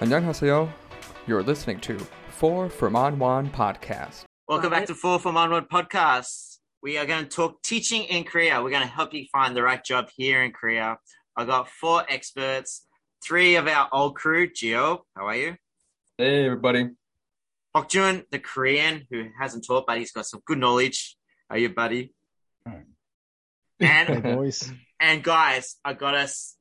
안녕하세요. You're listening to Four from On One podcast. Welcome back to Four from Onward podcast. We are going to talk teaching in Korea. We're going to help you find the right job here in Korea. I got four experts, three of our old crew. Gio, how are you? Hey, everybody. Hokjun, the Korean who hasn't taught, but he's got some good knowledge. How are you, buddy? Hey, And boys. and guys, I got us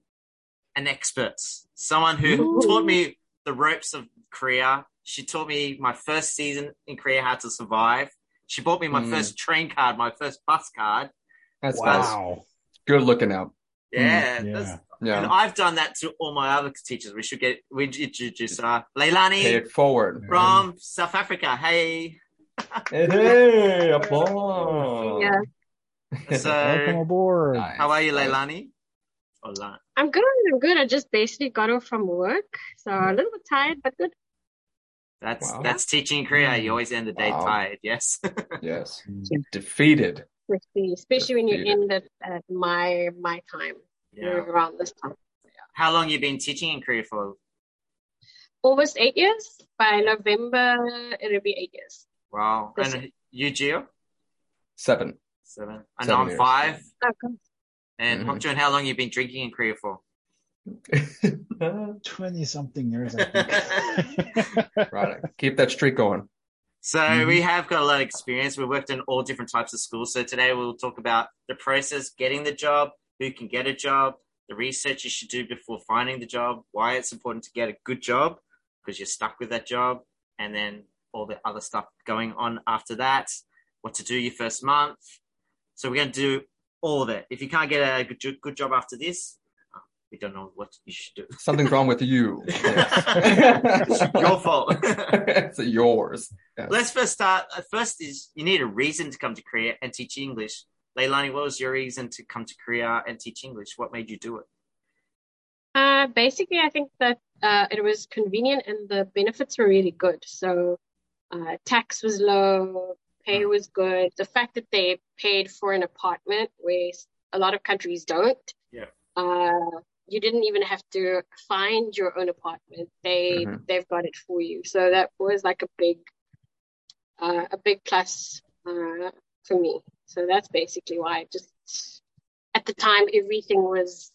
an expert, someone who taught me the ropes of Korea. She taught me my first season in Korea how to survive. She bought me my Mm. first train card, my first bus card. That's Wow. good looking out. Yeah, Mm, that's- yeah. and I've done that to all my other teachers. We should get we introduce uh, Leilani Pay it forward. from South Africa. Hey, Hey, hey, applause. Yeah. Welcome so aboard. Nice. how are you, Leilani? Hola. I'm good. I'm good. I just basically got off from work, so a little bit tired, but good. That's Wow. that's teaching Korea. You always end the day Wow. tired. Yes. Yes. Mm. Defeated. Especially, especially when you Defeated. end at, at my my time, yeah. around this time. How long you been teaching in Korea for? Almost eight years. By November, it'll be eight years. Wow. This And you, Gio? Seven. Seven. I know Seven I'm years. five. Okay. And Mhm. Hokjun, how long you been drinking in Korea for? 20 something years, I think. right. Keep that streak going. So Mhm. we have got a lot of experience. We've worked in all different types of schools. So today we'll talk about the process, getting the job, who can get a job, the research you should do before finding the job, why it's important to get a good job because you're stuck with that job, and then all the other stuff going on after that, what to do your first month. So we're going to do all of it. If you can't get a good, good job after this, uh, we don't know what you should do. Something's wrong with you. it's your fault. it's yours. Yes. Let's first start. uh, First is you need a reason to come to Korea and teach English. Leilani, what was your reason to come to Korea and teach English? What made you do it? Uh, basically, I think that uh, it was convenient and the benefits were really good. So, uh, tax was low, pay was good. The fact that they paid for an apartment, where a lot of countries don't. Yeah. Uh, you didn't even have to find your own apartment. They Mhm. they've got it for you. So that was like a big, uh, a big plus uh, for me. So that's basically why. I Just at the time, everything was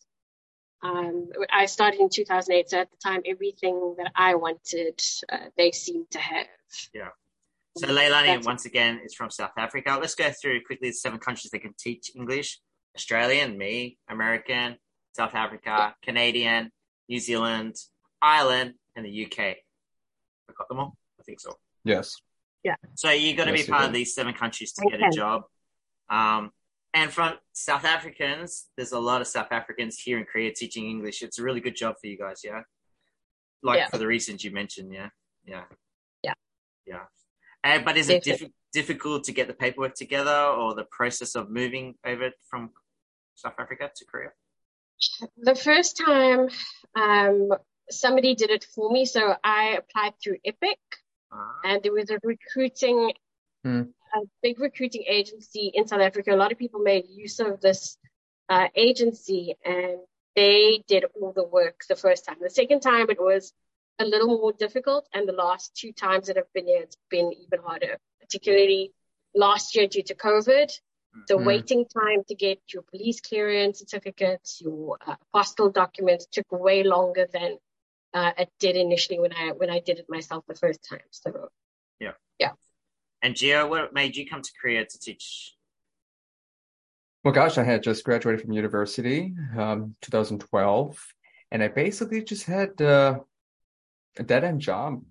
um, I started in 2008, so at the time, everything that I wanted, uh, they seemed to have. So Leilani, once again, is from South Africa. Let's go through quickly the seven countries that can teach English. Australian, me, American, South Africa, Canadian, New Zealand, Ireland, and the UK. I got them all? I think so. Yes. Yeah. So you got to Yes, be part of these seven countries to get a job. Um, and from South Africans, there's a lot of South Africans here in Korea teaching English. It's a really good job for you guys, yeah. Like Yeah. for the reasons you mentioned, yeah, yeah, Yeah. yeah. Uh, but is it diff- difficult to get the paperwork together or the process of moving over from South Africa to Korea? The first time, um, somebody did it for me, so I applied through EPIK, Uh, and there was a recruiting, Hmm. a big recruiting agency in South Africa. A lot of people made use of this uh, agency, and they did all the work the first time. The second time, it was a little more difficult, and the last two times that I've been here, it's been even harder. Particularly last year due to COVID, the Hmm. waiting time to get your police clearance certificates, your uh, postal documents took way longer than uh, it did initially when I when I did it myself the first time. So yeah, yeah. and Gio, what made you come to Korea to teach? Well, gosh, I had just graduated from university, um, 2012, and I basically just had uh, a dead end job.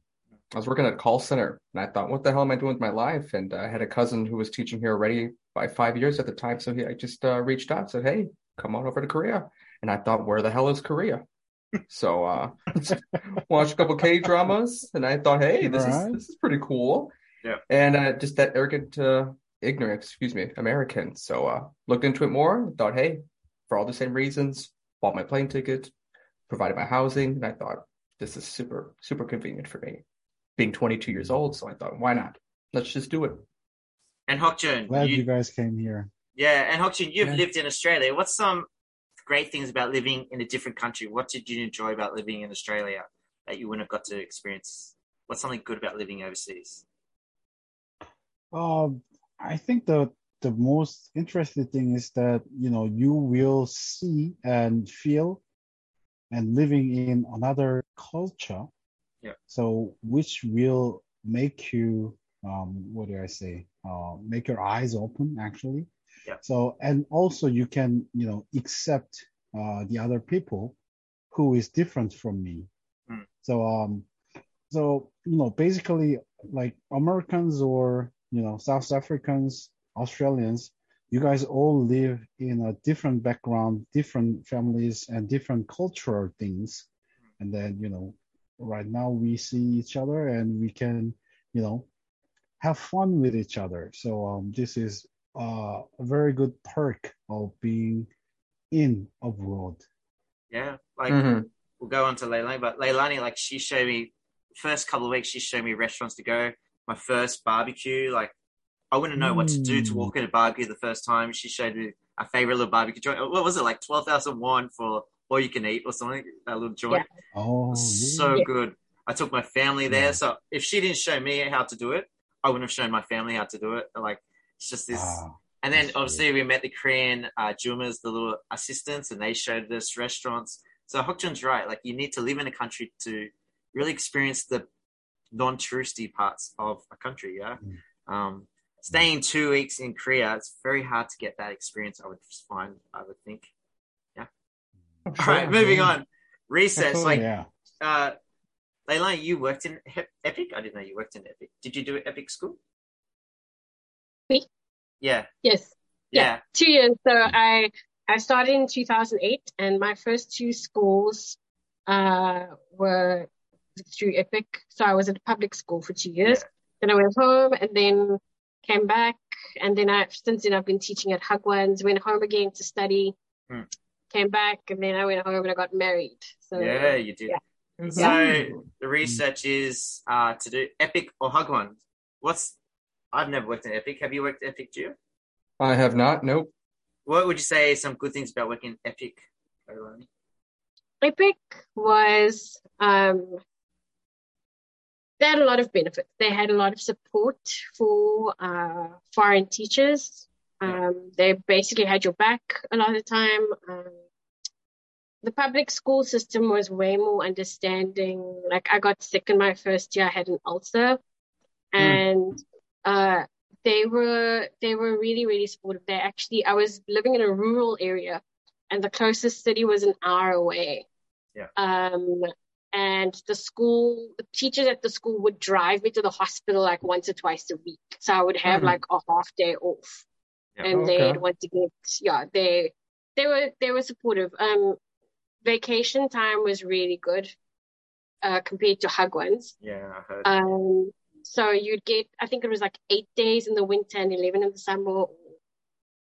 I was working at a call center, and I thought, what the hell am I doing with my life? And I had a cousin who was teaching here already by five years at the time, so he, I just uh, reached out, and said, "Hey, come on over to Korea." And I thought, where the hell is Korea? So uh, watched a couple K dramas, and I thought, hey, this is this is pretty cool. Yeah. And uh, just that arrogant, uh, ignorant, excuse me, American. So uh, looked into it more. Thought, hey, for all the same reasons, bought my plane ticket, provided my housing, and I thought this is super super convenient for me. Being 22 years old, so I thought, why not? Let's just do it. And Hokjun, Glad you, you guys came here. yeah, and Hokjun, you've Yeah. lived in Australia. What's some great things about living in a different country? What did you enjoy about living in Australia? that you wouldn't have got to experience? What's something good about living overseas? Um, I think the the most interesting thing is that you know you will see and feel and living in another culture. Yeah. So which will make you um what do I say? Uh, make your eyes open actually. Yeah. So and also you can you know accept uh, the other people who is different from me. Mm. So um so you know basically like Americans or you know South Africans, Australians, you guys all live in a different background, different families, and different cultural things. And then, you know, right now we see each other and we can, you know, have fun with each other. So um, this is uh, a very good perk of being in abroad. Yeah, like Mhm. we'll go on to Leilani, but Leilani, like she showed me first couple of weeks, she showed me restaurants to go. My first barbecue, like I wouldn't know what to do to Mm. walk in a barbecue the first time. She showed me a favorite little barbecue joint. What was it like twelve thousand one for all you can eat or something? That little joint, Oh, so really? good. I took my family there, Yeah. so if she didn't show me how to do it, I wouldn't have shown my family how to do it. Like it's just this. Ah, And then That's obviously we met the Korean uh, Jumas, the little assistants, and they showed us restaurants. So Hokjun's right. Like you need to live in a country to really experience the non-touristy parts of a country. Yeah. Mm. Um, staying two weeks in Korea, it's very hard to get that experience. I would find. I would think. All right, moving on. Recess, Absolutely. Like, yeah. uh, Leilani, you worked in EPIK. I didn't know you worked in EPIK. Did you do EPIK school? Me? Yeah. Yes. Yeah. Yeah. Two years. So I I started in 2008, and my first two schools uh, were through EPIK. So I was at a public school for two years. Then I went home, and then came back, and then I since then I've been teaching at Hagwons. Went home again to study. Hmm. Came back, and then I went home and I got married. So Yeah, you did. yeah. So the research is uh, to do EPIK or Hagwon. What's I've never worked in EPIK. Have you worked EPIK, Gio? I have not. Nope. What would you say some good things about working in EPIK? Leilani? EPIK was um, they had a lot of benefits. They had a lot of support for uh, foreign teachers. Um, they basically had your back a lot of the time. Um, the public school system was way more understanding. Like I got sick in my first year, I had an ulcer, and uh, they were they were really really supportive. They actually I was living in a rural area, and the closest city was an hour away. Yeah. Um, and the school, the teachers at the school would drive me to the hospital like once or twice a week. So I would have Mhm. like a half day off, Yeah. and Okay. they'd want to get yeah they they were they were supportive. Um, vacation time was really good, uh, compared to Hagwons. Yeah, I heard. Um, so you'd get, I think it was like eight days in the winter and 11 in the summer,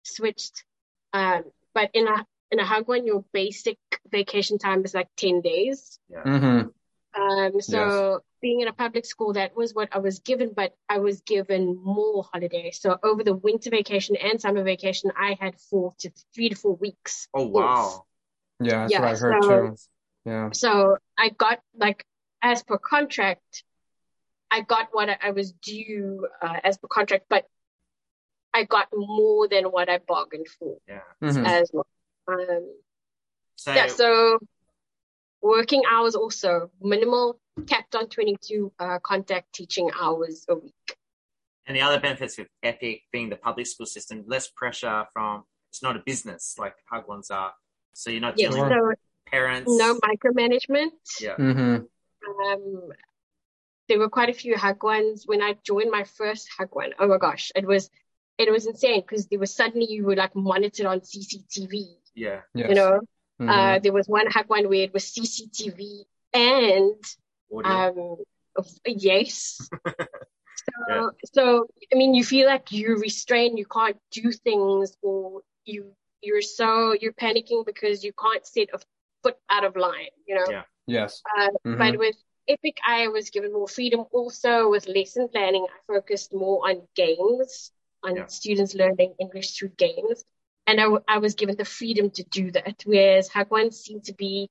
switched. Um, but in a, in a Hagwon, your basic vacation time is like 10 days. Mm-hmm. Um, so being in a public school, that was what I was given, but I was given more holidays. So over the winter vacation and summer vacation, I had four to three to four weeks. oh off. wow. Yeah, that's Yeah, what I heard so- too. Yeah. So I got like as per contract, I got what I was due uh, as per contract, but I got more than what I bargained for Yeah. Mhm. as well. Um, So, yeah, so working hours also minimal, capped on 22 uh, contact teaching hours a week. and the other benefits with EPIK being the public school system, less pressure from it's not a business like Hagwons are. So you're not Yes, dealing with parents. no micromanagement. Yeah. Mm-hmm. Um, there were quite a few Hagwons when I joined my first Hagwon. Oh my gosh, it was it was insane because there was suddenly you were like monitored on CCTV. Yeah. Yes. You know, Mhm. uh, there was one Hagwon where it was CCTV and um, yes. so, Yeah. so I mean, you feel like you're restrained, you can't do things, or you you're so you're panicking because you can't set a foot out of line. You know. Yeah. yes. Uh, Mhm. But with EPIK, I was given more freedom. Also, with lesson planning, I focused more on games, on Yeah. students learning English through games. And I, w- I was given the freedom to do that. Whereas Hagwon seemed to be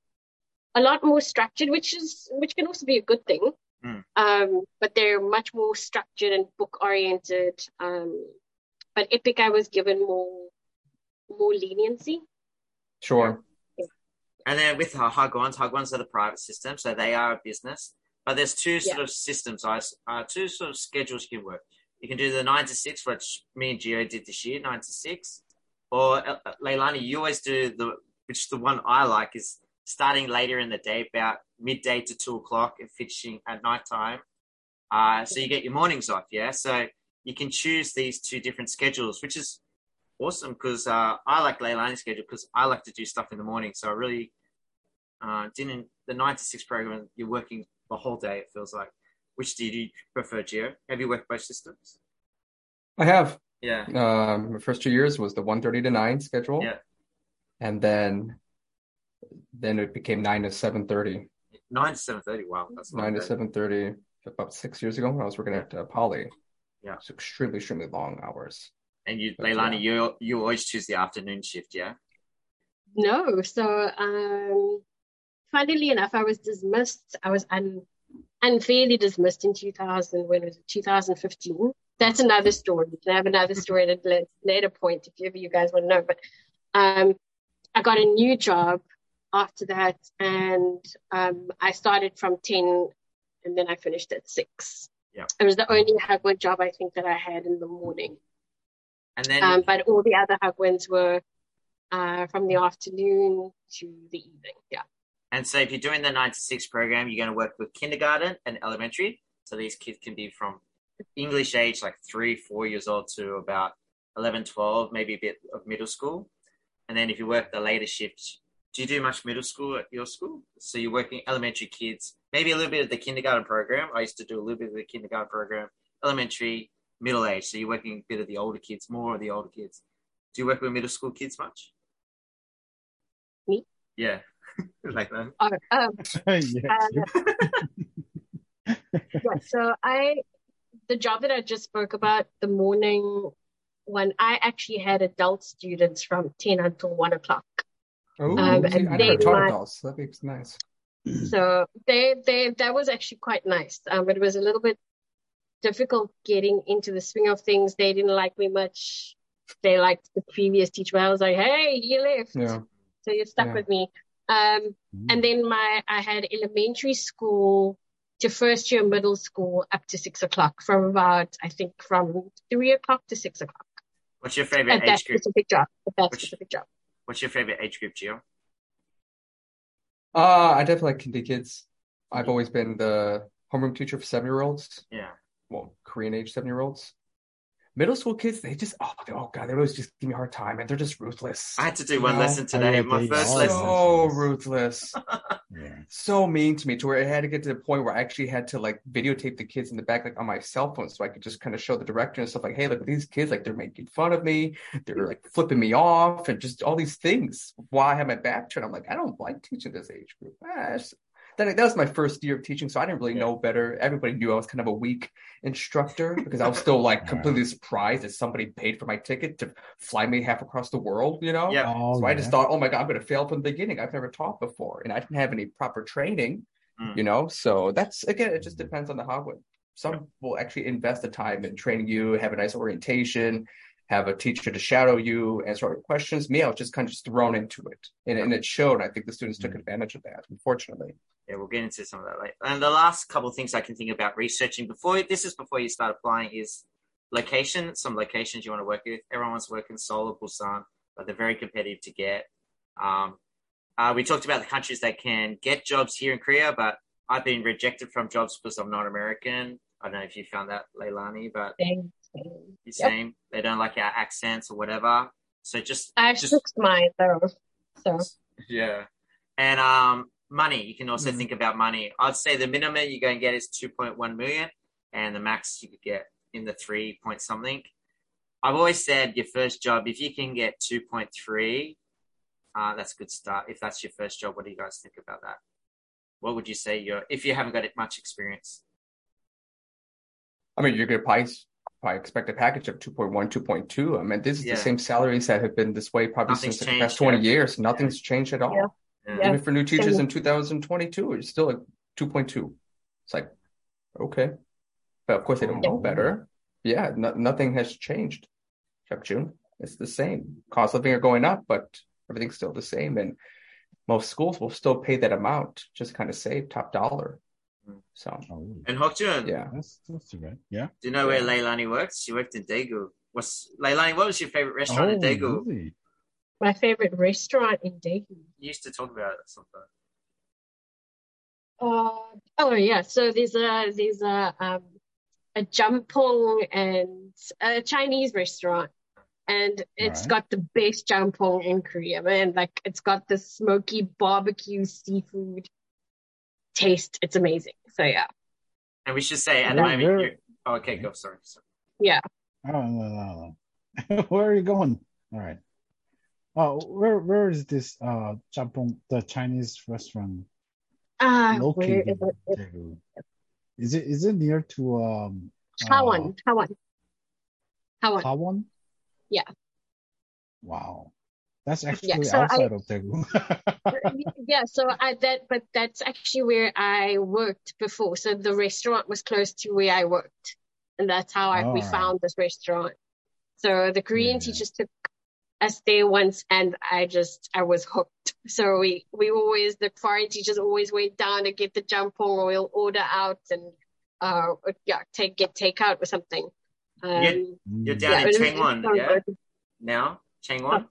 a lot more structured, which is which can also be a good thing. Mm. Um, but they're much more structured and book oriented. Um, but EPIK, I was given more more leniency. Sure. And then with uh, Hagwons, Hagwons are the private system, so they are a business. But there's two sort Yeah. of systems, uh, two sort of schedules you can work. You can do the nine to six, which me and Gio did this year, nine to six. Or uh, uh, Leilani, you always do the, which the one I like is starting later in the day, about midday to two o'clock, and finishing at night time. Uh, so you get your mornings off, yeah. So you can choose these two different schedules, which is awesome because uh, I like Leilani's schedule because I like to do stuff in the morning. So I really uh, didn't the nine to six program. You're working the whole day. It feels like. Which do you prefer, Gio? Have you worked both systems? I have. Yeah, Um, my first two years was the 1:30 to 9 schedule. Yeah. And then then it became 9 to 7:30. nine to seven thirty. Wow, that's 9 to 7:30 about six years ago when I was working at uh, Poly. Yeah. It's extremely, extremely long hours. And you, But, Leilani, yeah. you you always choose the afternoon shift, yeah. No, so um, funnily enough, I was dismissed. I was un, unfairly dismissed in 2000. When it was it? 2015. That's another story. Can have another story at a later point if ever you guys want to know. But um, I got a new job after that, and um, I started from 10, and then I finished at six. Yeah. It was the only Hagwon job I think that I had in the morning. And then Um, but all the other Hagwons were uh, from the afternoon to the evening. Yeah. And so if you're doing the nine to six program, you're going to work with kindergarten and elementary. So these kids can be from English age, like three, four years old to about 11, 12, maybe a bit of middle school. And then if you work the later shift, do you do much middle school at your school? So you're working elementary kids, maybe a little bit of the kindergarten program. I used to do a little bit of the kindergarten program, elementary, middle age. So you're working a bit of the older kids, more of the older kids. Do you work with middle school kids much? Me? Yeah. like that. Oh, um, yes. yeah, so I, the job that I just spoke about, the morning one, I actually had adult students from 10 until 1 o'clock. Oh, Um, see, and I they taught adults. That makes nice. So they, they, that was actually quite nice. Um, but it was a little bit difficult getting into the swing of things. They didn't like me much. They liked the previous teacher. I was like, hey, you left. Yeah. So you're stuck Yeah. with me. Um, and then my I had elementary school to first year middle school up to six o'clock from about I think from three o'clock to six o'clock What's your favorite at that age group? specific job. At that Which- specific job. What's your favorite age group, Gio? Uh, I definitely like kinder kids. I've always been the homeroom teacher for seven-year-olds. Yeah. Well, Korean age seven-year-olds. Middle school kids, they just oh, they- oh god, they always just give me a hard time, and they're just ruthless. I had to do one No. lesson today. yeah, My first are. lesson. so ruthless. Yeah. so mean to me to where it had to get to the point where I actually had to like videotape the kids in the back like on my cell phone so I could just kind of show the director and stuff like, hey, look at these kids, like they're making fun of me, they're like flipping me off and just all these things while I have my back turned. I'm like, I don't like teaching this age group. Ah, it's- then that was my first year of teaching, so I didn't really Yeah. know better. Everybody knew I was kind of a weak instructor because I was still like completely surprised that somebody paid for my ticket to fly me half across the world, you know? Yeah. Oh, So I just thought, oh my God, I'm going to fail from the beginning. I've never taught before, and I didn't have any proper training, Mm. you know. So that's again, it just depends on the Hagwon. Some will actually invest the time in training you, have a nice orientation, have a teacher to shadow you, answer all your questions. Me, I was just kind of just thrown into it, and, and it showed. I think the students took advantage of that, unfortunately. Yeah, we'll get into some of that later. And the last couple of things I can think about researching before this is before you start applying is location. Some locations you want to work with. Everyone wants to work in Seoul or Busan, but they're very competitive to get. Um, uh, we talked about the countries that can get jobs here in Korea, but I've been rejected from jobs because I'm not American. I don't know if you found that, Leilani, but Same, same. the Yep. same. They don't like our accents or whatever. So just I just fixed mine though. So yeah. And um, money. You can also Mhm. think about money. I'd say the minimum you're going to get is 2.1 million, and the max you could get in the three point something. I've always said your first job, if you can get 2.3, uh, that's a good start. If that's your first job, what do you guys think about that? What would you say your if you haven't got it much experience? I mean, you're going to probably, probably expect a package of 2.1, 2.2. I mean, this is Yeah. the same salaries that have been this way probably Nothing's since the past 20 yeah. years. Nothing's changed at all. Yeah. Yeah. Even for new teachers in 2022, it's still at 2.2. It's like, okay. But of course, they don't know better. Yeah, no, nothing has changed. Except June, it's the same. Cost of living are going up, but everything's still the same. And most schools will still pay that amount, just kind of save top dollar. Mm-hmm. So, Oh, And Hokjun, yeah. that's that's too bad. Yeah. do you know where Yeah. Leilani works? She worked in Daegu. What's Leilani? What was your favorite restaurant oh, in Daegu? really? My favorite restaurant in Daegu. You used to talk about it sometimes. Uh, oh yeah, so there's a there's a um a jampong and a Chinese restaurant, and it's Alright. got the best jampong in Korea, man. Like it's got the smoky barbecue seafood taste. It's amazing. So yeah, And we should say at the moment. you're- Oh, okay, go. Sorry. sorry. yeah. Oh no no no. where are you going? All right. Oh, where where is this uh Japan the Chinese restaurant Ah, where located? is it? Is it is it near to um Taiwan, Taiwan, Taiwan. Taiwan? Yeah. Wow. That's actually Yeah, so I- outside of Daegu. yeah, so I that but that's actually where I worked before. So the restaurant was close to where I worked. And that's how I we Alright. found this restaurant. So the Korean Yeah. teachers took us there once and I just I was hooked. So we we always the foreign teachers always went down to get the jampong or we'll order out and uh yeah, take get takeout or something. Um, You- You're Mm. down yeah, in Changwon, yeah? good. Now, Changwon.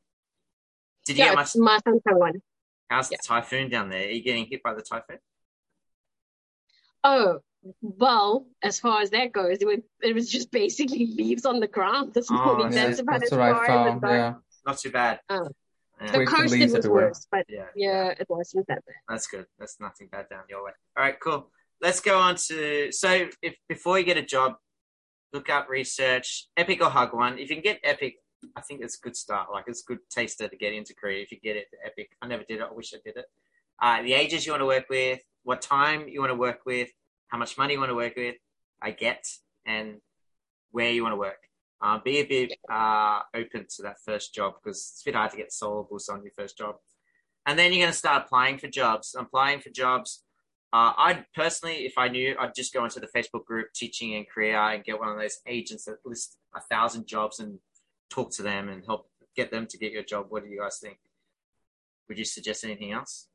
Did you Yeah, get much? Masan Taiwan. How's yeah. the typhoon down there? Are you getting hit by the typhoon? Oh, well, as far as that goes, it was, it was just basically leaves on the ground this Oh, morning. yeah, That's about That's as what I far as found. it. Yeah. Not too bad. Oh. Yeah, The Twigs and coast it was everywhere. worse, but yeah, yeah, it wasn't that bad. That's good. That's nothing bad down your way. All right, cool. Let's go on to so if before you get a job, look up research EPIK or Hagwon. If you can get EPIK, I think it's a good start. Like it's a good taster to get into Korea. If you get it EPIK, I never did it. I wish I did it. Uh, the ages you want to work with, what time you want to work with, how much money you want to work with, I get, and where you want to work. Uh, be a bit uh, open to that first job because it's a bit hard to get syllables on your first job. And then you're going to start applying for jobs. Applying for jobs. Uh, I'd personally, if I knew, I'd just go into the Facebook group teaching and Career and get one of those agents that list a thousand jobs and talk to them and help get them to get your job. What do you guys think? Would you suggest anything else?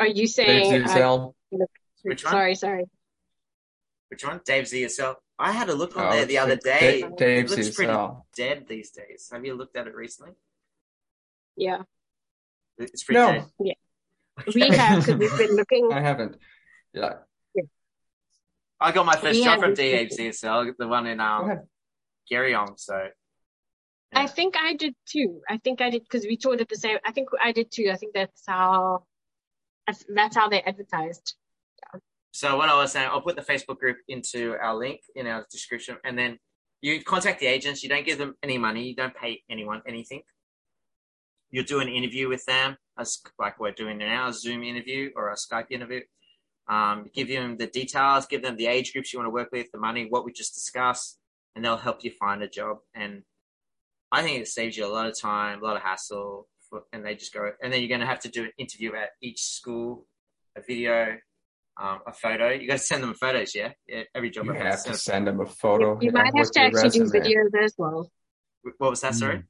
Are you saying? Uh, Which one? sorry, sorry. Which one? Dave's ESL. I had a look on Oh, there the other day. Dave, Dave it looks pretty Excel. dead these days. Have you looked at it recently? Yeah, It's pretty No. dead. we have because we've been looking. I haven't. Yeah. I got my first We job from haven't- Dave's ESL, the one in Go um, ahead. Garyong. So I think I did too. I think I did because we taught at the same. I think I did too. I think that's how. That's, that's how they advertised. So what I was saying, I'll put the Facebook group into our link in our description, and then you contact the agents. You don't give them any money. You don't pay anyone anything. You'll do an interview with them, as like we're doing now, a Zoom interview or a Skype interview. Um, give them the details, give them the age groups you want to work with, the money, what we just discussed, and they'll help you find a job. And I think it saves you a lot of time, a lot of hassle, and they just go. And then you're going to have to do an interview at each school, a video, um, a photo. You got to send them photos, yeah. yeah every job You have to send them a photo. You might have to your actually do videos as well. What was that? Sorry.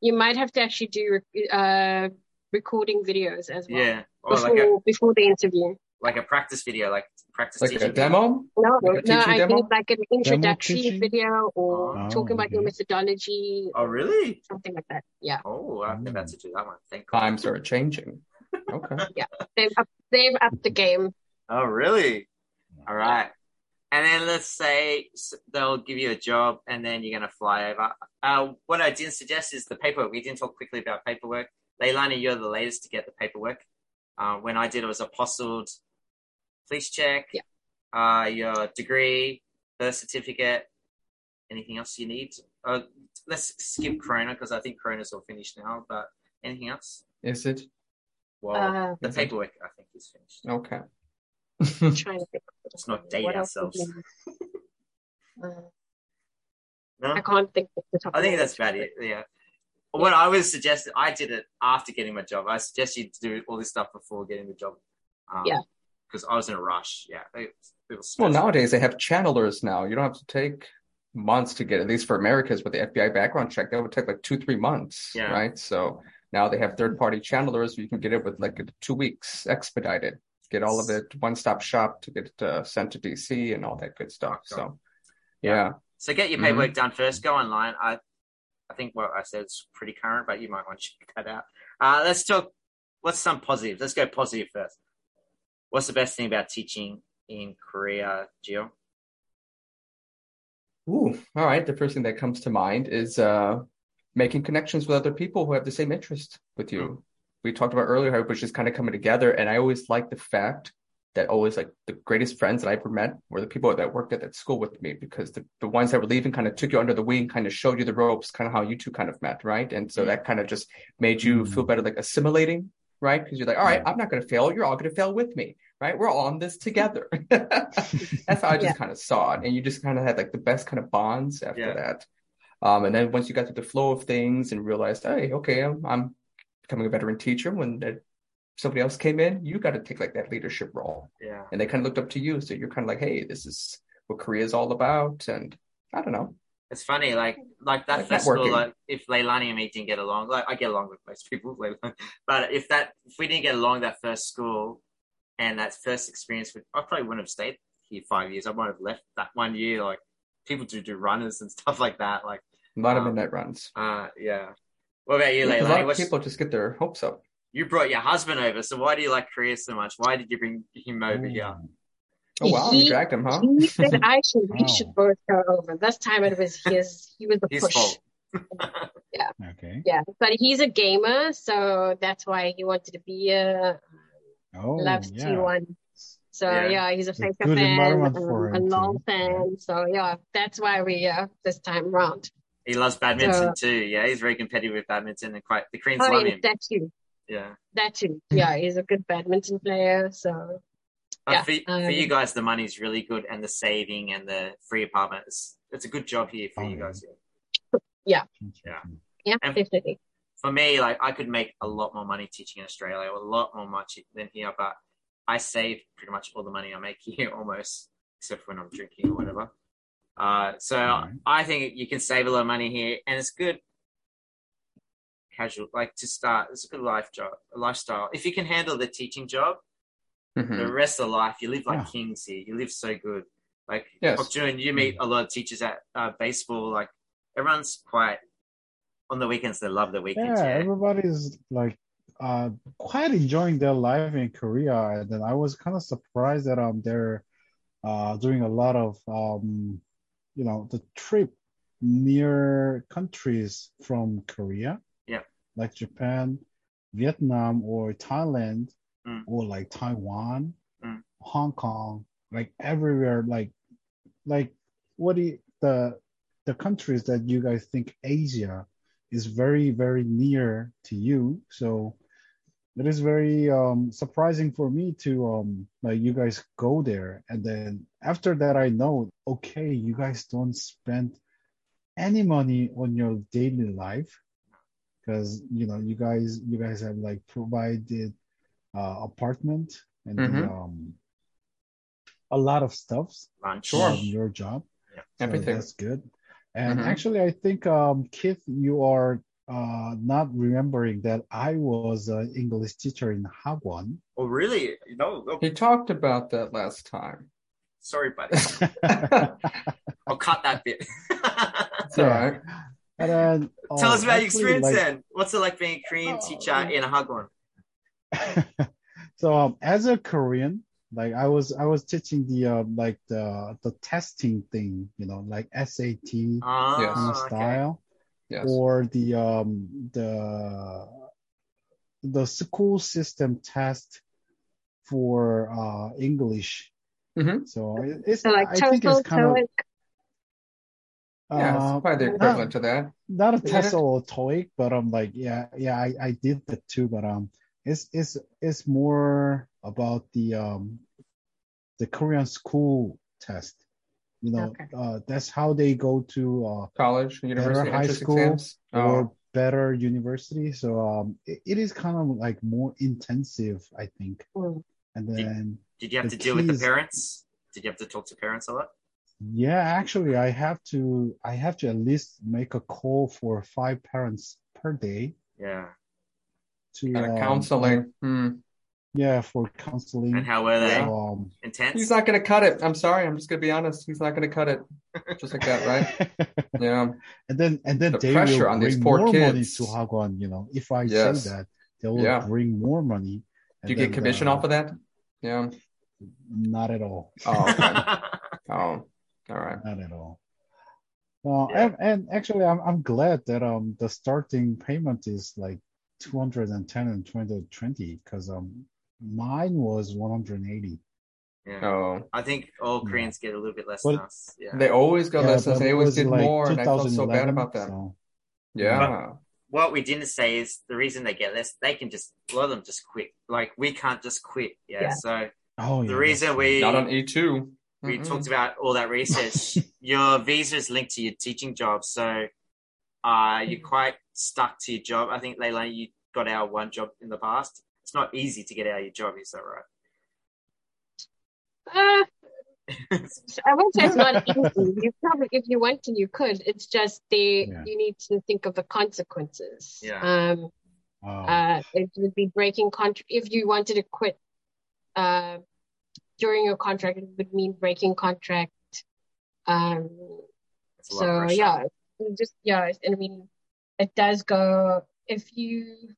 You might have to actually do uh, recording videos as well Yeah. Or before like a before the interview. like a practice video, like practice Like a teaching. demo? No, Like a no, I demo? think like an introductory video or Oh, talking about your methodology, Oh, really? something like that. Yeah, Oh, I've never had to do that one. Thank God. Times are changing. Okay. yeah, they've up, they've upped the game. Oh, really? All right. And then let's say they'll give you a job and then you're going to fly over. Uh, what I didn't suggest is the paperwork. We didn't talk quickly about paperwork. Leilani, you're the latest to get the paperwork. Uh, when I did, it was a postled police check, Yeah. uh, your degree, birth certificate, anything else you need. Uh, let's skip Corona because I think Corona's all finished now, but anything else? Is it? Well, Uh, the is it? paperwork, I think, is finished. Okay. trying to think. Let's not date What ourselves. Uh, No? I can't think of the top. I think my that's head. about it. Yeah. what I was suggesting, I did it after getting my job. I suggest you to do all this stuff before getting the job. Um, Yeah. Because I was in a rush. Yeah. It, it Well, nowadays they have channelers now. You don't have to take months to get, at least for Americans with the FBI background check, that would take like two, three months, Yeah. right? So now they have third party channelers. You can get it with like two weeks expedited, get all of it one stop shop to get it uh, sent to DC and all that good stuff. So, yeah. So get your Mhm. paperwork done first. Go online. I I think what I said is pretty current, but you might want to check that out. Uh, let's talk. What's some positives? Let's go positive first. What's the best thing about teaching in Korea, Gio? Ooh, all right. The first thing that comes to mind is uh, making connections with other people who have the same interest with you. We talked about earlier how it was just kind of coming together, and I always like the fact that always like the greatest friends that I ever met were the people that worked at that school with me because the, the ones that were leaving kind of took you under the wing, kind of showed you the ropes, kind of how you two kind of met, right? And so that kind of just made you Mm. feel better, like assimilating, right? Because you're like, all right, I'm not going to fail. You're all going to fail with me, right? We're all on this together. That's how I just Yeah. kind of saw it. And you just kind of had like the best kind of bonds after Yeah. that. Um, and then once you got to the flow of things and realized, hey, okay, I'm, I'm becoming a veteran teacher. When that somebody else came in, you got to take like that leadership role. Yeah. And they kind of looked up to you. So you're kind of like, hey, this is what Korea is all about. And I don't know. It's funny, like like that Like festival. Like if Leilani and me didn't get along, like I get along with most people, but if that if we didn't get along that first school and that first experience, with, I probably wouldn't have stayed here five years. I might have left that one year. Like people do do runners and stuff like that. Like A lot of Um, midnight runs. uh yeah. What about you, Yeah, 'cause a lot of people just get their hopes up. you brought your husband over, so why do you like Korea so much? Why did you bring him over here? Oh, wow. You dragged him, huh? He said actually we Wow. should both go over. This time it was his. He was the His push. fault. Okay. Yeah, but he's a gamer, so that's why he wanted to be a Oh, loves yeah. T1. So Yeah. yeah, he's a It's Faker fan, um, a him LOL fan. So yeah, that's why we uh this time round. He loves badminton So- too. Yeah, he's very competitive with badminton and quite the Koreans Oh, love yeah, him. that too, Yeah. that too. Yeah, he's a good badminton player. So But Yeah, for, um, for you guys, the money's really good, and the saving and the free apartment. It's, it's a good job here for Oh, you yeah. guys. Yeah. yeah, And- definitely. For me, like I could make a lot more money teaching in Australia, a lot more much than here, but I save pretty much all the money I make here, almost, except when I'm drinking or whatever. Uh, so. I think you can save a lot of money here, and it's good. Casual, like to start, it's a good life job, a lifestyle. If you can handle the teaching job, Mhm. the rest of life you live like Yeah. kings here. You live so good. Like Yes. Hokjun, you meet a lot of teachers at uh, baseball. Like everyone's quite on the weekends. They love the weekends. Yeah, Yeah, everybody's like uh quite enjoying their life in Korea, and then I was kind of surprised that um they're uh doing a lot of um you know the trip near countries from Korea. Yeah. Like Japan, Vietnam, or Thailand, Mm. or like Taiwan, Mm. Hong Kong, like everywhere. Like like what do you, the the countries that you guys think Asia is very very near to you so it is very um surprising for me to um like you guys go there and then after that i know okay you guys don't spend any money on your daily life because you know you guys you guys have like provided uh apartment and the, Mhm. um a lot of stuffs lunch. Sure. from your job Yeah. so Everything. that's good. And Mhm. actually, I think, um, Keith, you are uh, not remembering that I was an English teacher in Hagwon. Oh, really? No. oh, He talked about that last time. sorry, buddy. I'll cut that bit. Sorry. all right. And then, Tell uh, us about your experience like- then. What's it like being a Korean Oh, teacher in a Hagwon? so um, as a Korean, like I was, I was teaching the uh, like the the testing thing, you know, like SAT Ah, kind of okay. style. Yes. or the um the the school system test for uh English. Mhm. So it- it's So like I think it's TOEFL, kind of Yeah, uh, it's probably the not, equivalent to that. not a Isn't it? TESOL or TOEIC, but I'm like yeah yeah I, I did that too, but um it's it's it's more about the um the Korean school test. You know, Okay. uh, that's how they go to uh, College, university high entrance school exams. or Oh, better university, so um, it, it is kind of like more intensive, I think. Mm. And then Did you have The to deal with the parents? Did you have to talk to parents a lot? yeah, actually, I have to I have to at least make a call for five parents per day Yeah. to Kind of um, counseling. Hmm. Yeah, for counseling. And how were they? Yeah. Um, Intense? He's not going to cut it. I'm sorry. I'm just going to be honest. He's not going to cut it. Just like that, right? Yeah. and then and then The they pressure will on these bring poor more money kids. to Hagwon, you know. If I Yes. say that, they will Yeah. bring more money. Do you get commission off of that? Yeah. Not at all. Oh, okay. oh, all right. Not at all. Uh, Yeah. and, and actually, I'm I'm glad that um the starting payment is like 210 and 220 because um mine was 180. yeah. Oh, I think all Yeah. Koreans get a little bit less But- than us. Yeah. they always got Yeah, lessons. but They always was did like more, and I felt so bad about that. so- Yeah. what we didn't say is the reason they get less, they can just a lot of them just quit. Like we can't just quit. Yeah. Yeah. So Oh, yeah, the reason we Not on E2. we Mm-mm. talked about all that research. your visa is linked to your teaching job, so uh, you're quite stuck to your job. I think Leila, you got our one job in the past. It's not easy to get out of your job, is that right? Uh, I won't say it's not easy. You probably, if you want to, you could. It's just they Yeah. you need to think of the consequences. Yeah. Um. Oh, Uh. It would be breaking contract if you wanted to quit. Uh, during your contract, it would mean breaking contract. Um. It's a lot of So yeah, just yeah, and I mean, it does go if you.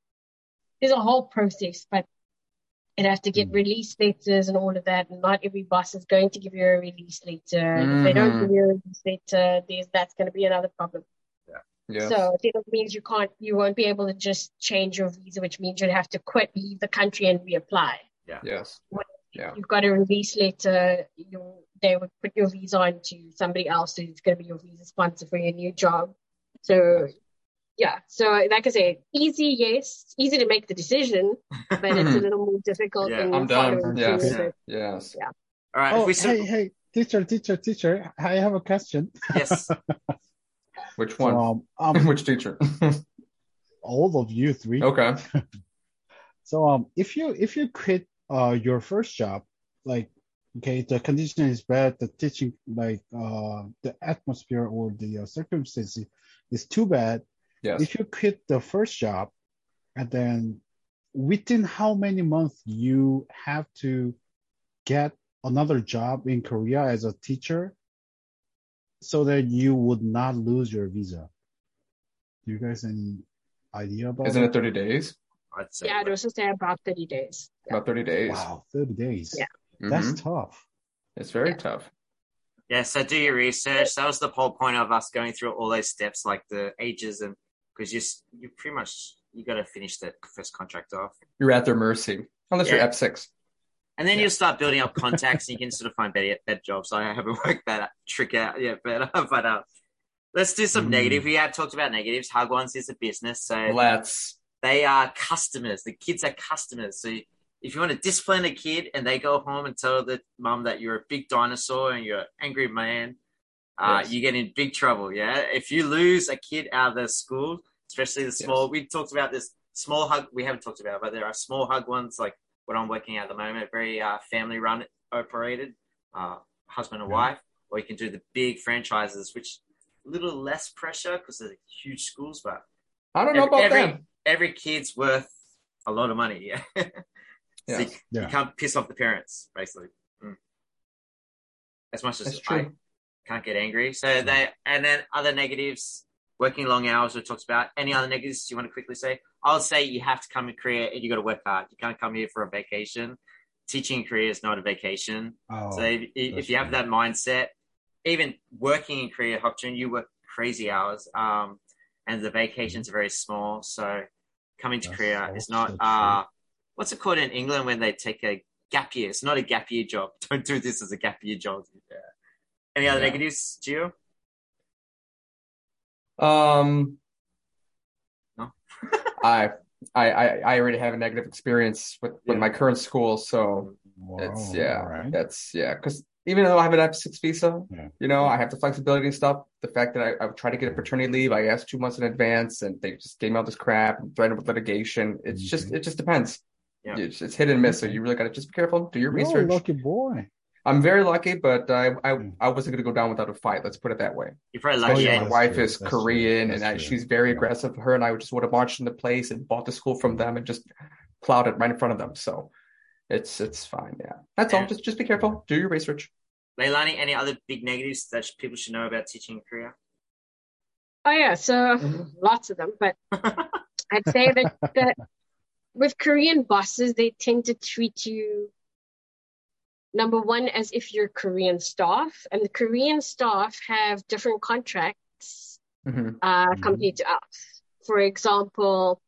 There's a whole process, but it has to get Mm. release letters and all of that. And not every boss is going to give you a release letter. And if they don't Mhm. give you a release letter, there's that's going to be another problem. Yes. So then it means you can't, you won't be able to just change your visa, which means you'd have to quit, leave the country, and reapply. Yeah. yes. Yeah. You've got a release letter. You they would put your visa on to somebody else who's going to be your visa sponsor for your new job. So yeah, so like I say, easy, yes, easy to make the decision, but it's a little more difficult. Yeah, in I'm done. following Yes. through with it. Yes. All right. oh if we hey, hey, teacher, teacher, teacher. I have a question. yes. Which So, one? um, um, Which teacher? all of you three. okay. So um, if you if you quit uh your first job, like okay, the condition is bad, the teaching like uh the atmosphere or the uh, circumstances is too bad. Yes. If you quit the first job, and then within how many months you have to get another job in Korea as a teacher, so that you would not lose your visa. Do you guys any idea about Isn't it? it 30 days? I'd say. Yeah, it was just say about 30 days. About 30 days. Wow, 30 days. Yeah. That's Mhm. tough. It's very Yeah. tough. Yeah, so do your research. That was the whole point of us going through all those steps, like the ages, and because you you pretty much you got to finish that first contract off, You're at their mercy. Unless Yeah. you're F6. and then Yeah. you'll start building up contacts, and you can sort of find better better jobs. I haven't worked that trick out yet, but but uh, let's do some Mm. negative. We had talked about negatives. Hagwons is a business, so Let's. they are customers. The kids are customers. So if you want to discipline a kid and they go home and tell the mum that you're a big dinosaur and you're an angry man, uh, Yes. you get in big trouble. Yeah. If you lose a kid out of the school, especially the small, we talked about this small hug. We haven't talked about, it, but there are small Hagwons like what I'm working at the moment, very uh, family run operated, uh, husband and Yeah. wife, or you can do the big franchises, which a little less pressure because they're huge schools, but I don't know Every- about every- them. every kid's worth a lot of money. Yeah. so Yes. you, you can't piss off the parents, basically. Mm. As much as That's I true. Can't get angry. So they, and then other negatives, working long hours, we talked about. Any other negatives you want to quickly say? I would say you have to come in Korea and you got to work hard. You can't come here for a vacation. Teaching in Korea is not a vacation. Oh, So if, if you have that mindset, even working in Korea, Hokjun, you work crazy hours, um, and the vacations are very small. So coming to That's Korea is not uh, what's it called in England when they take a gap year? It's not a gap year job. Don't do this as a gap year job. Yeah. Any other Yeah. negatives, Gio? Um, No? I, I, I, I already have a negative experience with, with Yeah. my current school, so it's yeah, alright. that's yeah. Because even though I have an F6 visa, Yeah. you know, I have the flexibility and stuff. The fact that I, I would try to get a paternity leave, I asked two months in advance, and they just gave me all this crap and threatened with litigation. It's just Mhm. it just depends. Yeah. It's, it's hit and miss, so you really got to just be careful. Do your You're a research. lucky boy. I'm very lucky, but I I, Mm. I wasn't going to go down without a fight. Let's put it that way. You're probably Oh, lucky. yeah, my wife true. is That's. Korean, and I, she's very Yeah. aggressive. Her and I just would have marched into the place and bought the school from them and just plowed it right in front of them. So it's it's fine. Yeah, that's all. Just just be careful. Do your research. Leilani, any other big negatives that people should know about teaching in Korea? Oh yeah, so Mhm. lots of them, but I'd say that, that with Korean bosses, they tend to treat you number one as if you're Korean staff, and the Korean staff have different contracts Mhm. uh, Mhm. compared to us. For example,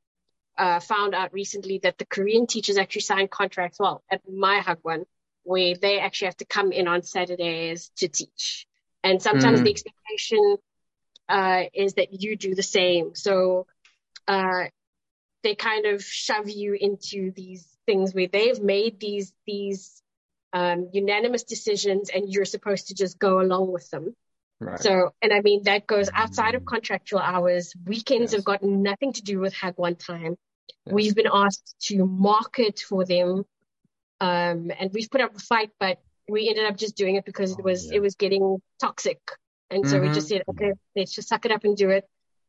uh, found out recently that the Korean teachers actually sign contracts, well, at my Hagwon, where they actually have to come in on Saturdays to teach. And sometimes Mm. the expectation uh, is that you do the same. So uh, they kind of shove you into these things where they've made these these um, unanimous decisions, and you're supposed to just go along with them. Right. So, and I mean, that goes outside of contractual hours. Weekends Yes. have got nothing to do with Hagwon time. Yes. We've been asked to market for them. Um, and we've put up a fight, but we ended up just doing it because it Oh, was, yeah. it was getting toxic. And so we just said, okay, let's just suck it up and do it.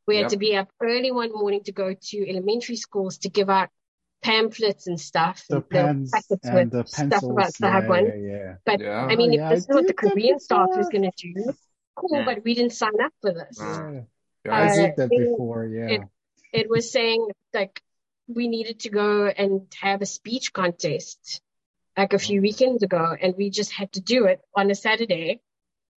We had to be up early one morning to go to elementary schools to give out pamphlets and stuff. The and pens packets and with the stuff about the Yeah, Hagwon. yeah, yeah. But Yeah. I mean, Oh, if yeah, this is what the Korean staff is going to do, cool, Yeah. but we didn't sign up for this. Yeah. Yeah. I Uh, did that it- before. Yeah. it- It was saying like we needed to go and have a speech contest like a few Oh. weekends ago, and we just had to do it on a Saturday.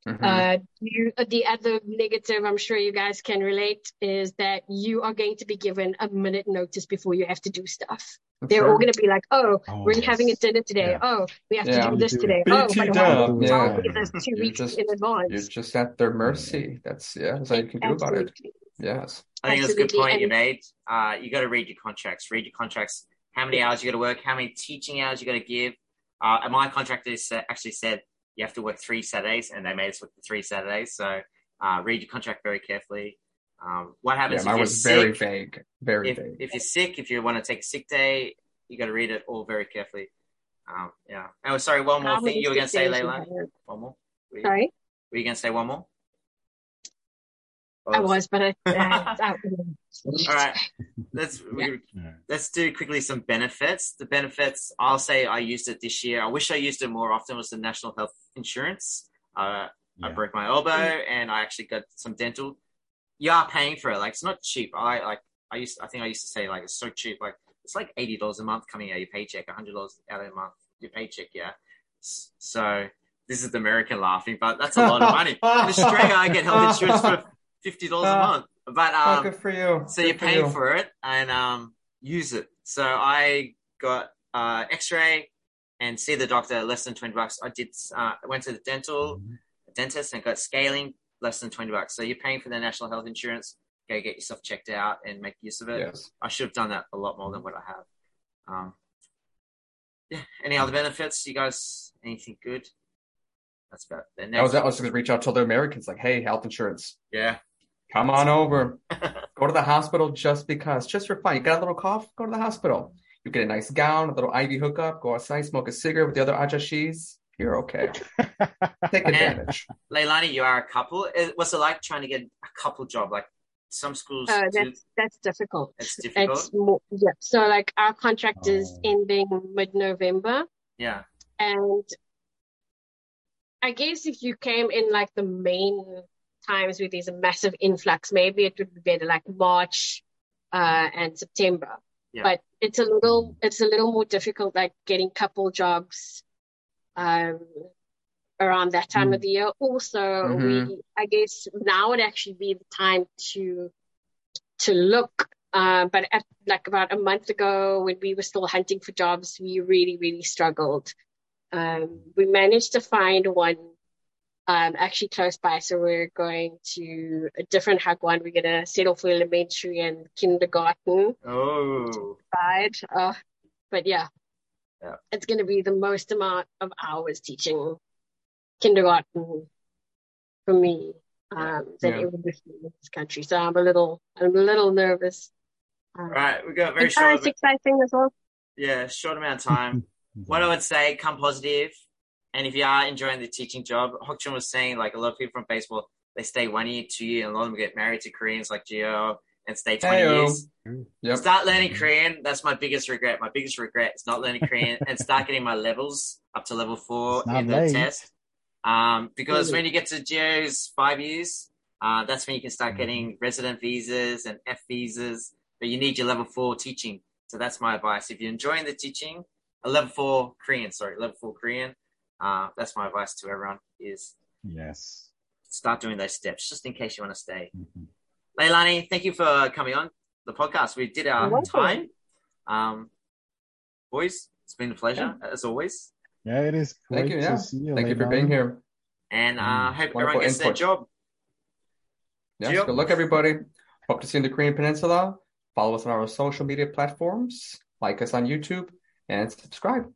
Mhm. Uh, you, the other negative, I'm sure you guys can relate, is that you are going to be given a minute notice before you have to do stuff. They're all going to be like, "Oh, Oh, we're having a dinner today. Yeah. Oh, we have Yeah. to do this You today. it. Oh, BT but dub, why yeah. this two You're weeks just- in advance?" You're just at their mercy. That's yeah. That's all you can do about it. Yes. I think that's a good Absolutely, point you and- made. Uh, you got to read your contracts. Read your contracts. How many hours you got to work? How many teaching hours you got to give? Uh, and my contract is uh, actually said you have to work three Saturdays, and they made us work the three Saturdays. So uh, read your contract very carefully. Um, what Yeah, happens mine if you're was very sick? vague. Very If, vague. if you're sick, if you want to take a sick day, you got to read it all very carefully. Um, yeah. Oh, sorry. One more How thing you were going to say, days you Leila. One more. Were you, Sorry, were you going to say one more? I was, but I. Uh, I All right. Let's Yeah. let's do quickly some benefits. The benefits, I'll say I used it this year. I wish I used it more often. Was the national health insurance. Uh, I broke my elbow and I actually got some dental. You are paying for it. Like it's not cheap. I like I used. I think I used to say like it's so cheap. Like it's like eighty dollars a month coming out of your paycheck. hundred dollars out of a month your paycheck. Yeah. So this is the American laughing, but that's a lot of money. In Australia, I get health insurance for fifty dollars a month. But oh, um, good for you. so Good you're paying you. for it and um, use it. So I got uh, X-ray and see the doctor less than twenty bucks. I did. Uh, I went to the dental Mhm. dentist and got scaling less than twenty bucks. So you're paying for the national health insurance. Go get yourself checked out and make use of it. Yes. I should have done that a lot more than what I have. Um, yeah. Any other benefits? You guys? Anything good? That's about the was next. that was going to reach out to the Americans like, hey, health insurance, Yeah. Come on over. Go to the hospital just because, just for fun. You got a little cough? Go to the hospital. You get a nice gown, a little IV hookup, go outside, smoke a cigarette with the other ajashis. You're okay. Take advantage. Leilani, you are a couple. What's it like trying to get a couple job? Like some schools Uh, do. that's that's difficult. It's difficult. It's more, yeah. So like our contract is Oh. ending mid-November, Yeah. and I guess if you came in like the main times where there's a massive influx, maybe it would be better like March uh, and September. Yeah. But it's a little it's a little more difficult, like getting couple jobs um, around that time of the year. Also, Mhm. we I guess now would actually be the time to to look. Uh, but at like about a month ago, when we were still hunting for jobs, we really really struggled. Um, we managed to find one um, actually close by, so we're going to a different Hagwon. We're gonna settle for elementary and kindergarten Oh. side. Uh, but yeah, Yeah. it's going to be the most amount of hours teaching kindergarten for me um, than Yeah. ever before in this country. So I'm a little, I'm a little nervous. Um, All right, we got very short. it's exciting as well. Yeah, short amount of time. what I would say, come positive, and if you are enjoying the teaching job, Hokjun was saying like a lot of people from baseball they stay one year, two year, and a lot of them get married to Koreans like Gio and stay twenty Heyo. years. Yep. Start learning Korean. That's my biggest regret. My biggest regret is not learning Korean and start getting my levels up to level four in the late. test. Um, because Really? when you get to Gio's five years, uh, that's when you can start getting resident visas and F visas. But you need your level four teaching. So that's my advice. If you're enjoying the teaching, a level four Korean, sorry, level four Korean. Uh, that's my advice to everyone: is Yes. start doing those steps just in case you want to stay. Mhm. Leilani, thank you for coming on the podcast. We did our You're time. Um, boys, it's been a pleasure as always. Yeah, it is great Thank you. Yeah. see you. Thank you for being here. And uh, Mm, hope wonderful everyone gets their job. Yes, Gio? good luck, everybody. Hope to see you in the Korean Peninsula. Follow us on our social media platforms, like us on YouTube, and subscribe.